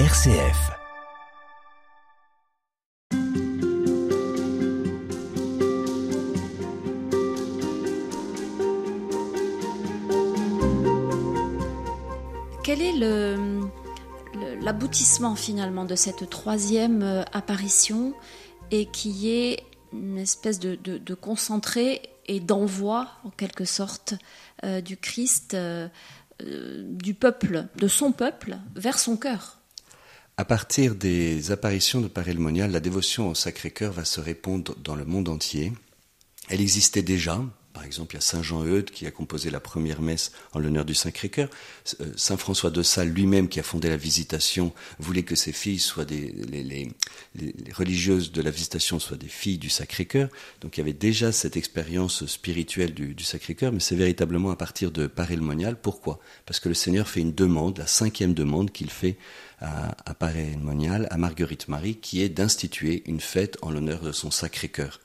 RCF. Quel est l'aboutissement finalement de cette troisième euh, apparition et qui est une espèce de, concentré et d'envoi en quelque sorte euh, du Christ, euh, du peuple, de son peuple vers son cœur? À partir des apparitions de Paray-le-Monial, la dévotion au Sacré-Cœur va se répandre dans le monde entier. Elle existait déjà, par exemple, il y a Saint Jean Eudes qui a composé la première messe en l'honneur du Sacré-Cœur. Euh, Saint François de Sales lui-même, qui a fondé la Visitation, voulait que ses filles soient des les, religieuses de la Visitation soient des filles du Sacré-Cœur. Donc il y avait déjà cette expérience spirituelle du, Sacré-Cœur, mais c'est véritablement à partir de Paray-le-Monial. Pourquoi? Parce que le Seigneur fait une demande, la cinquième demande qu'il fait à, à Paray-le-Monial, à Marguerite Marie, qui est d'instituer une fête en l'honneur de son Sacré-Cœur.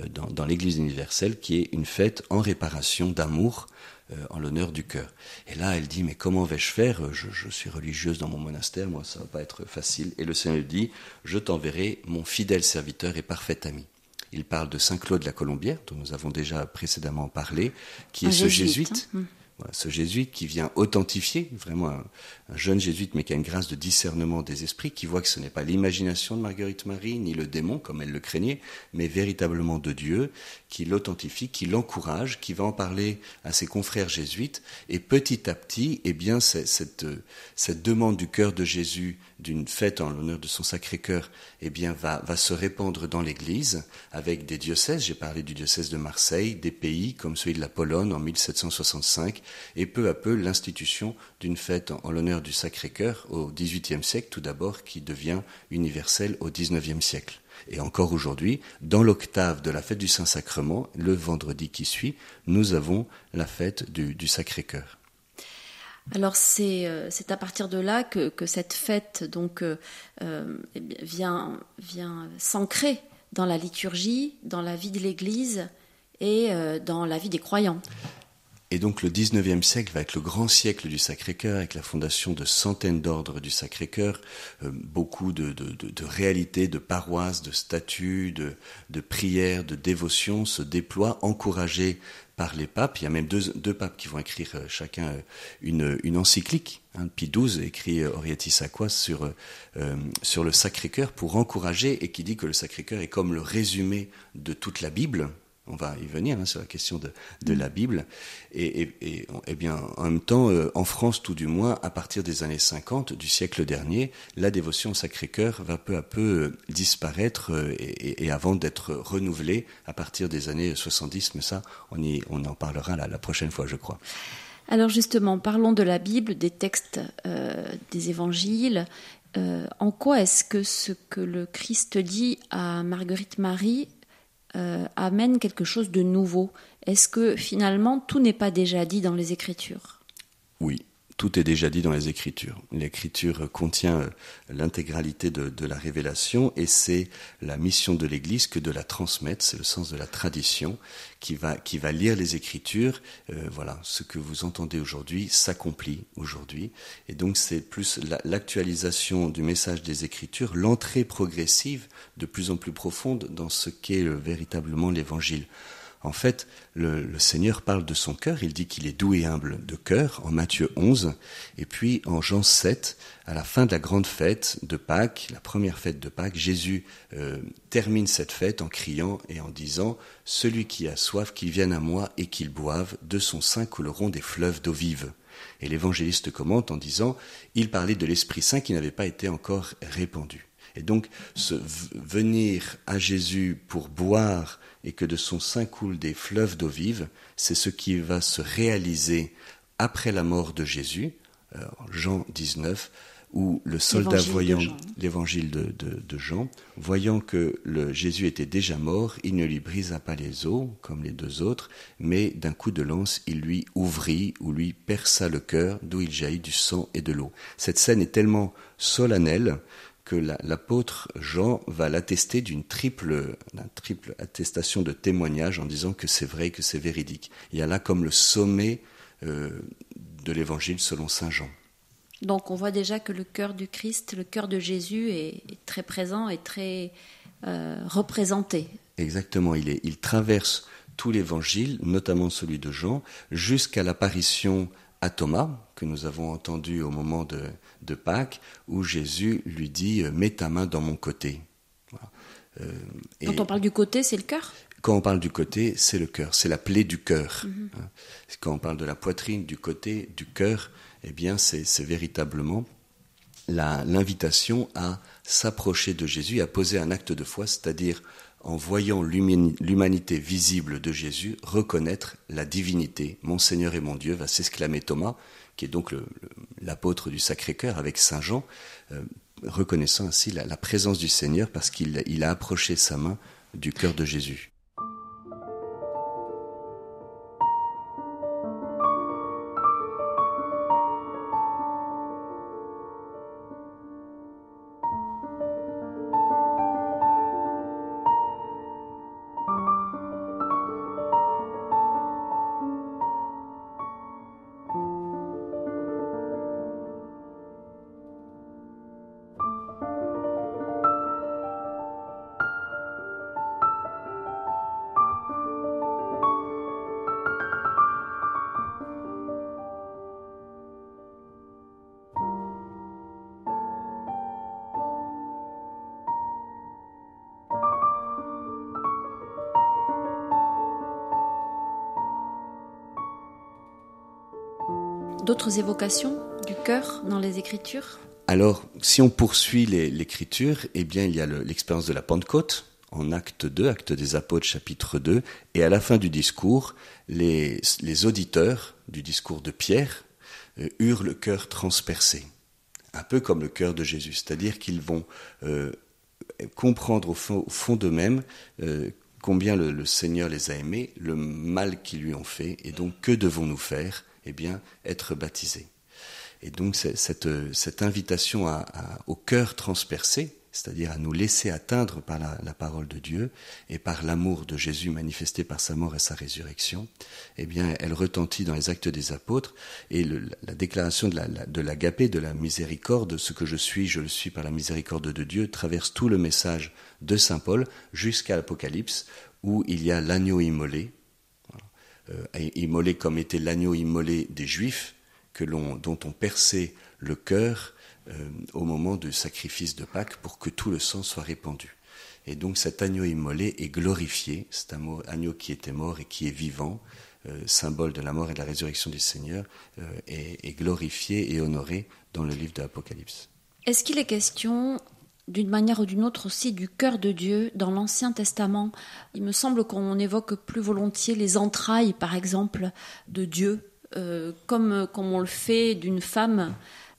Euh, dans, l'Église universelle, qui est une fête en réparation d'amour euh, en l'honneur du cœur. Et là, elle dit, mais comment vais-je faire? Je, je, suis religieuse dans mon monastère, moi, ça va pas être facile. Et le Seigneur dit, je t'enverrai mon fidèle serviteur et parfait ami. Il parle de Saint Claude la Colombière, dont nous avons déjà précédemment parlé, qui est ce jésuite, hein. Voilà, ce jésuite qui vient authentifier, vraiment un, jeune jésuite, mais qui a une grâce de discernement des esprits, qui voit que ce n'est pas l'imagination de Marguerite Marie, ni le démon, comme elle le craignait, mais véritablement de Dieu, qui l'authentifie, qui l'encourage, qui va en parler à ses confrères jésuites, et petit à petit, eh bien, cette, cette demande du cœur de Jésus d'une fête en l'honneur de son Sacré-Cœur, eh bien, va, va se répandre dans l'Église avec des diocèses. J'ai parlé du diocèse de Marseille, des pays comme celui de la Pologne en 1765, et peu à peu l'institution d'une fête en, l'honneur du Sacré-Cœur au XVIIIe siècle, tout d'abord, qui devient universelle au XIXe siècle. Et encore aujourd'hui, dans l'octave de la fête du Saint-Sacrement, le vendredi qui suit, nous avons la fête du, Sacré-Cœur. Alors euh, c'est à partir de là que, cette fête donc euh, euh, eh vient, vient s'ancrer dans la liturgie, dans la vie de l'Église et dans la vie des croyants. Et donc le 19e siècle va être le grand siècle du Sacré-Cœur, avec la fondation de centaines d'ordres du Sacré-Cœur, beaucoup de, réalités, de paroisses, de statuts, de, prières, de dévotions se déploient, encouragées par les papes. Il y a même deux, papes qui vont écrire euh, chacun euh, une, encyclique. Hein. Pie XII écrit euh, Orietis Aquas sur le Sacré-Cœur pour encourager et qui dit que le Sacré-Cœur est comme le résumé de toute la Bible on va y venir hein, sur la question de, la Bible. Et, eh bien, en même temps, euh, en France, tout du moins, à partir des années 50 du siècle dernier, la dévotion au Sacré-Cœur va peu à peu euh, disparaître euh, et, avant d'être renouvelée à partir des années 70. Mais ça, on en parlera la, la prochaine fois, je crois. Alors justement, parlons de la Bible, des textes des évangiles. en quoi est-ce que ce que le Christ dit à Marguerite Marie euh, amène quelque chose de nouveau. Est-ce que finalement tout n'est pas déjà dit dans les Écritures? Oui, tout est déjà dit dans les Écritures. L'Écriture contient euh, l'intégralité de, la révélation et c'est la mission de l'Église que de la transmettre, c'est le sens de la tradition qui va, lire les Écritures. Euh, voilà, ce que vous entendez aujourd'hui s'accomplit aujourd'hui. Et donc c'est plus l'actualisation du message des Écritures, l'entrée progressive de plus en plus profonde dans ce qu'est véritablement l'Évangile. En fait, le, Seigneur parle de son cœur, il dit qu'il est doux et humble de cœur en Matthieu 11, et puis en Jean 7, à la fin de la grande fête de Pâques, la première fête de Pâques, Jésus euh, termine cette fête en criant et en disant Celui qui a soif, qu'il vienne à moi et qu'il boive, de son sein couleront des fleuves d'eau vive. Et l'évangéliste commente en disant Il parlait de l'Esprit Saint qui n'avait pas été encore répandu. Et donc, ce venir à Jésus pour boire et que de son sein coulent des fleuves d'eau vive, c'est ce qui va se réaliser après la mort de Jésus, euh, Jean 19, où le soldat voyant l'évangile de, Jean, voyant que le Jésus était déjà mort, il ne lui brisa pas les os comme les deux autres, mais d'un coup de lance, il lui ouvrit ou lui perça le cœur, d'où il jaillit du sang et de l'eau. Cette scène est tellement solennelle que l'apôtre Jean va l'attester d'une triple, triple attestation de témoignage en disant que c'est vrai, que c'est véridique. Il y a là comme le sommet euh, de l'évangile selon Saint Jean. Donc on voit déjà que le cœur du Christ, le cœur de Jésus est, très présent et très euh, représenté. Exactement, il, est, il traverse tout l'évangile, notamment celui de Jean, jusqu'à l'apparition à Thomas, que nous avons entendu au moment de, de Pâques, où Jésus lui dit euh, Mets ta main dans mon côté. Euh, Quand on parle du côté, c'est le cœur? Quand on parle du côté, c'est le cœur, c'est la plaie du cœur. Mhm. Hein. Quand on parle de la poitrine, du côté, du cœur, eh bien, c'est véritablement l'invitation à s'approcher de Jésus, à poser un acte de foi, c'est-à-dire en voyant l'humanité visible de Jésus, reconnaître la divinité. Mon Seigneur et mon Dieu, va s'exclamer Thomas, qui est donc l'apôtre du Sacré-Cœur avec Saint Jean, euh, reconnaissant ainsi la, présence du Seigneur parce qu'il a approché sa main du cœur de Jésus. D'autres évocations du cœur dans les Écritures? Alors, si on poursuit l'Écriture, eh bien, il y a l'expérience de la Pentecôte en acte 2, acte des apôtres, chapitre 2, et à la fin du discours, les, auditeurs du discours de Pierre euh, eurent le cœur transpercé, un peu comme le cœur de Jésus, c'est-à-dire qu'ils vont euh, comprendre au fond, d'eux-mêmes euh, combien le, Seigneur les a aimés, le mal qu'ils lui ont fait, et donc que devons-nous faire? Eh bien, être baptisé. Et donc cette, cette invitation à, au cœur transpercé, c'est-à-dire à nous laisser atteindre par la, parole de Dieu et par l'amour de Jésus manifesté par sa mort et sa résurrection, eh bien, elle retentit dans les actes des apôtres et la déclaration de, la, de l'agapé, de la miséricorde, ce que je suis, je le suis par la miséricorde de Dieu, traverse tout le message de Saint Paul jusqu'à l'Apocalypse où il y a l'agneau immolé, euh, immolé comme était l'agneau immolé des Juifs, dont on perçait le cœur au moment du sacrifice de Pâques pour que tout le sang soit répandu. Et donc cet agneau immolé est glorifié, c'est un agneau qui était mort et qui est vivant, euh, symbole de la mort et de la résurrection du Seigneur, est, est glorifié et honoré dans le livre de l'Apocalypse. Est-ce qu'il est question d'une manière ou d'une autre aussi du cœur de Dieu dans l'Ancien Testament? Il me semble qu'on évoque plus volontiers les entrailles, par exemple, de Dieu, euh, comme, comme on le fait d'une femme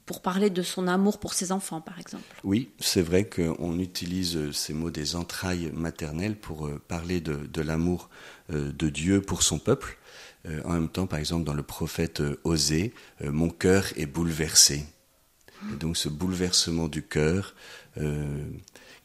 pour parler de son amour pour ses enfants, par exemple. Oui, c'est vrai qu'on utilise ces mots des entrailles maternelles pour euh, parler de, l'amour euh, de Dieu pour son peuple. En même temps, par exemple, dans le prophète Osée, mon cœur est bouleversé. Et donc ce bouleversement du cœur, euh,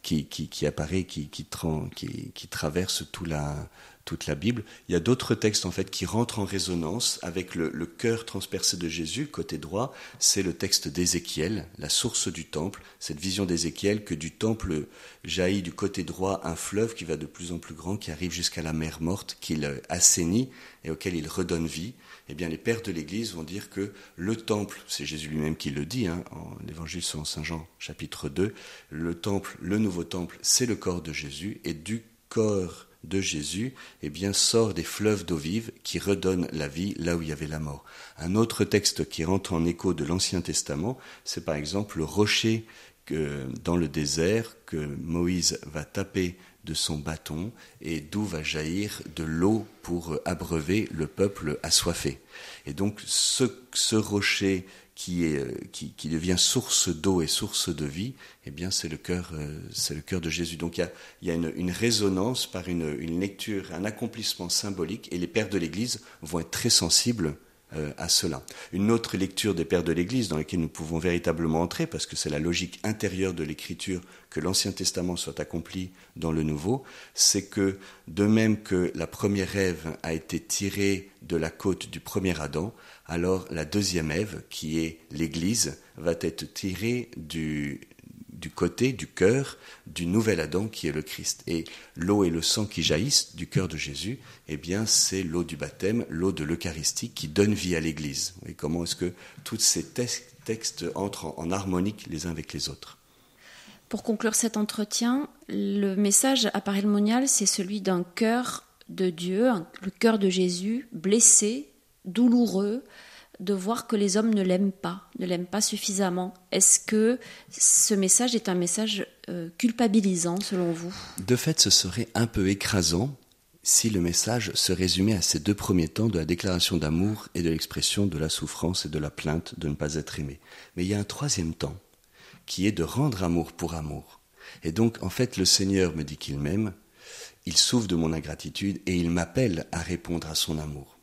qui, apparaît, qui, traverse tout la, toute la Bible. Il y a d'autres textes en fait qui rentrent en résonance avec le, cœur transpercé de Jésus, côté droit. C'est le texte d'Ézéchiel, la source du temple. Cette vision d'Ézéchiel que du temple jaillit du côté droit un fleuve qui va de plus en plus grand, qui arrive jusqu'à la mer morte, qu'il assainit et auquel il redonne vie eh bien les pères de l'Église vont dire que le temple, c'est Jésus lui-même qui le dit, hein, en l'évangile selon Saint Jean chapitre 2, le temple, le nouveau temple, c'est le corps de Jésus, et du corps de Jésus, eh bien, sort des fleuves d'eau vive qui redonnent la vie là où il y avait la mort. Un autre texte qui rentre en écho de l'Ancien Testament, c'est par exemple le rocher que, dans le désert que Moïse va taper de son bâton et d'où va jaillir de l'eau pour abreuver le peuple assoiffé. Et donc ce, ce rocher qui, est, euh, qui, qui devient source d'eau et source de vie, eh bien c'est le cœur, euh, c'est le cœur de Jésus. Donc il y a, il y a une, une, résonance par une, une lecture, un accomplissement symbolique, et les pères de l'Église vont être très sensibles euh, à cela. Une autre lecture des pères de l'Église dans laquelle nous pouvons véritablement entrer, parce que c'est la logique intérieure de l'Écriture que l'Ancien Testament soit accompli dans le Nouveau, c'est que de même que la première Ève a été tirée de la côte du premier Adam, alors la deuxième Ève, qui est l'Église, va être tirée du, du côté, du cœur du nouvel Adam qui est le Christ. Et l'eau et le sang qui jaillissent du cœur de Jésus, eh bien, c'est l'eau du baptême, l'eau de l'Eucharistie qui donne vie à l'Église. Et comment est-ce que tous ces textes entrent en harmonique les uns avec les autres? Pour conclure cet entretien, le message à Monial, c'est celui d'un cœur de Dieu, le cœur de Jésus, blessé, douloureux, de voir que les hommes ne l'aiment pas, ne l'aiment pas suffisamment. Est-ce que ce message est un message euh, culpabilisant selon vous? De fait, ce serait un peu écrasant si le message se résumait à ces deux premiers temps de la déclaration d'amour et de l'expression de la souffrance et de la plainte de ne pas être aimé. Mais il y a un troisième temps qui est de rendre amour pour amour. Et donc, en fait, le Seigneur me dit qu'il m'aime, il souffre de mon ingratitude et il m'appelle à répondre à son amour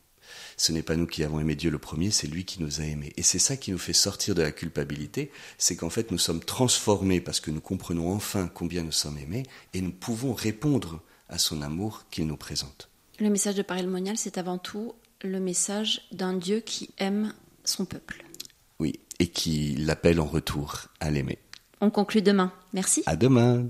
ce n'est pas nous qui avons aimé Dieu le premier, c'est lui qui nous a aimés. Et c'est ça qui nous fait sortir de la culpabilité, c'est qu'en fait nous sommes transformés parce que nous comprenons enfin combien nous sommes aimés et nous pouvons répondre à son amour qu'il nous présente. Le message de Paris Monial, c'est avant tout le message d'un Dieu qui aime son peuple. Oui, et qui l'appelle en retour à l'aimer. On conclut demain. Merci. À demain.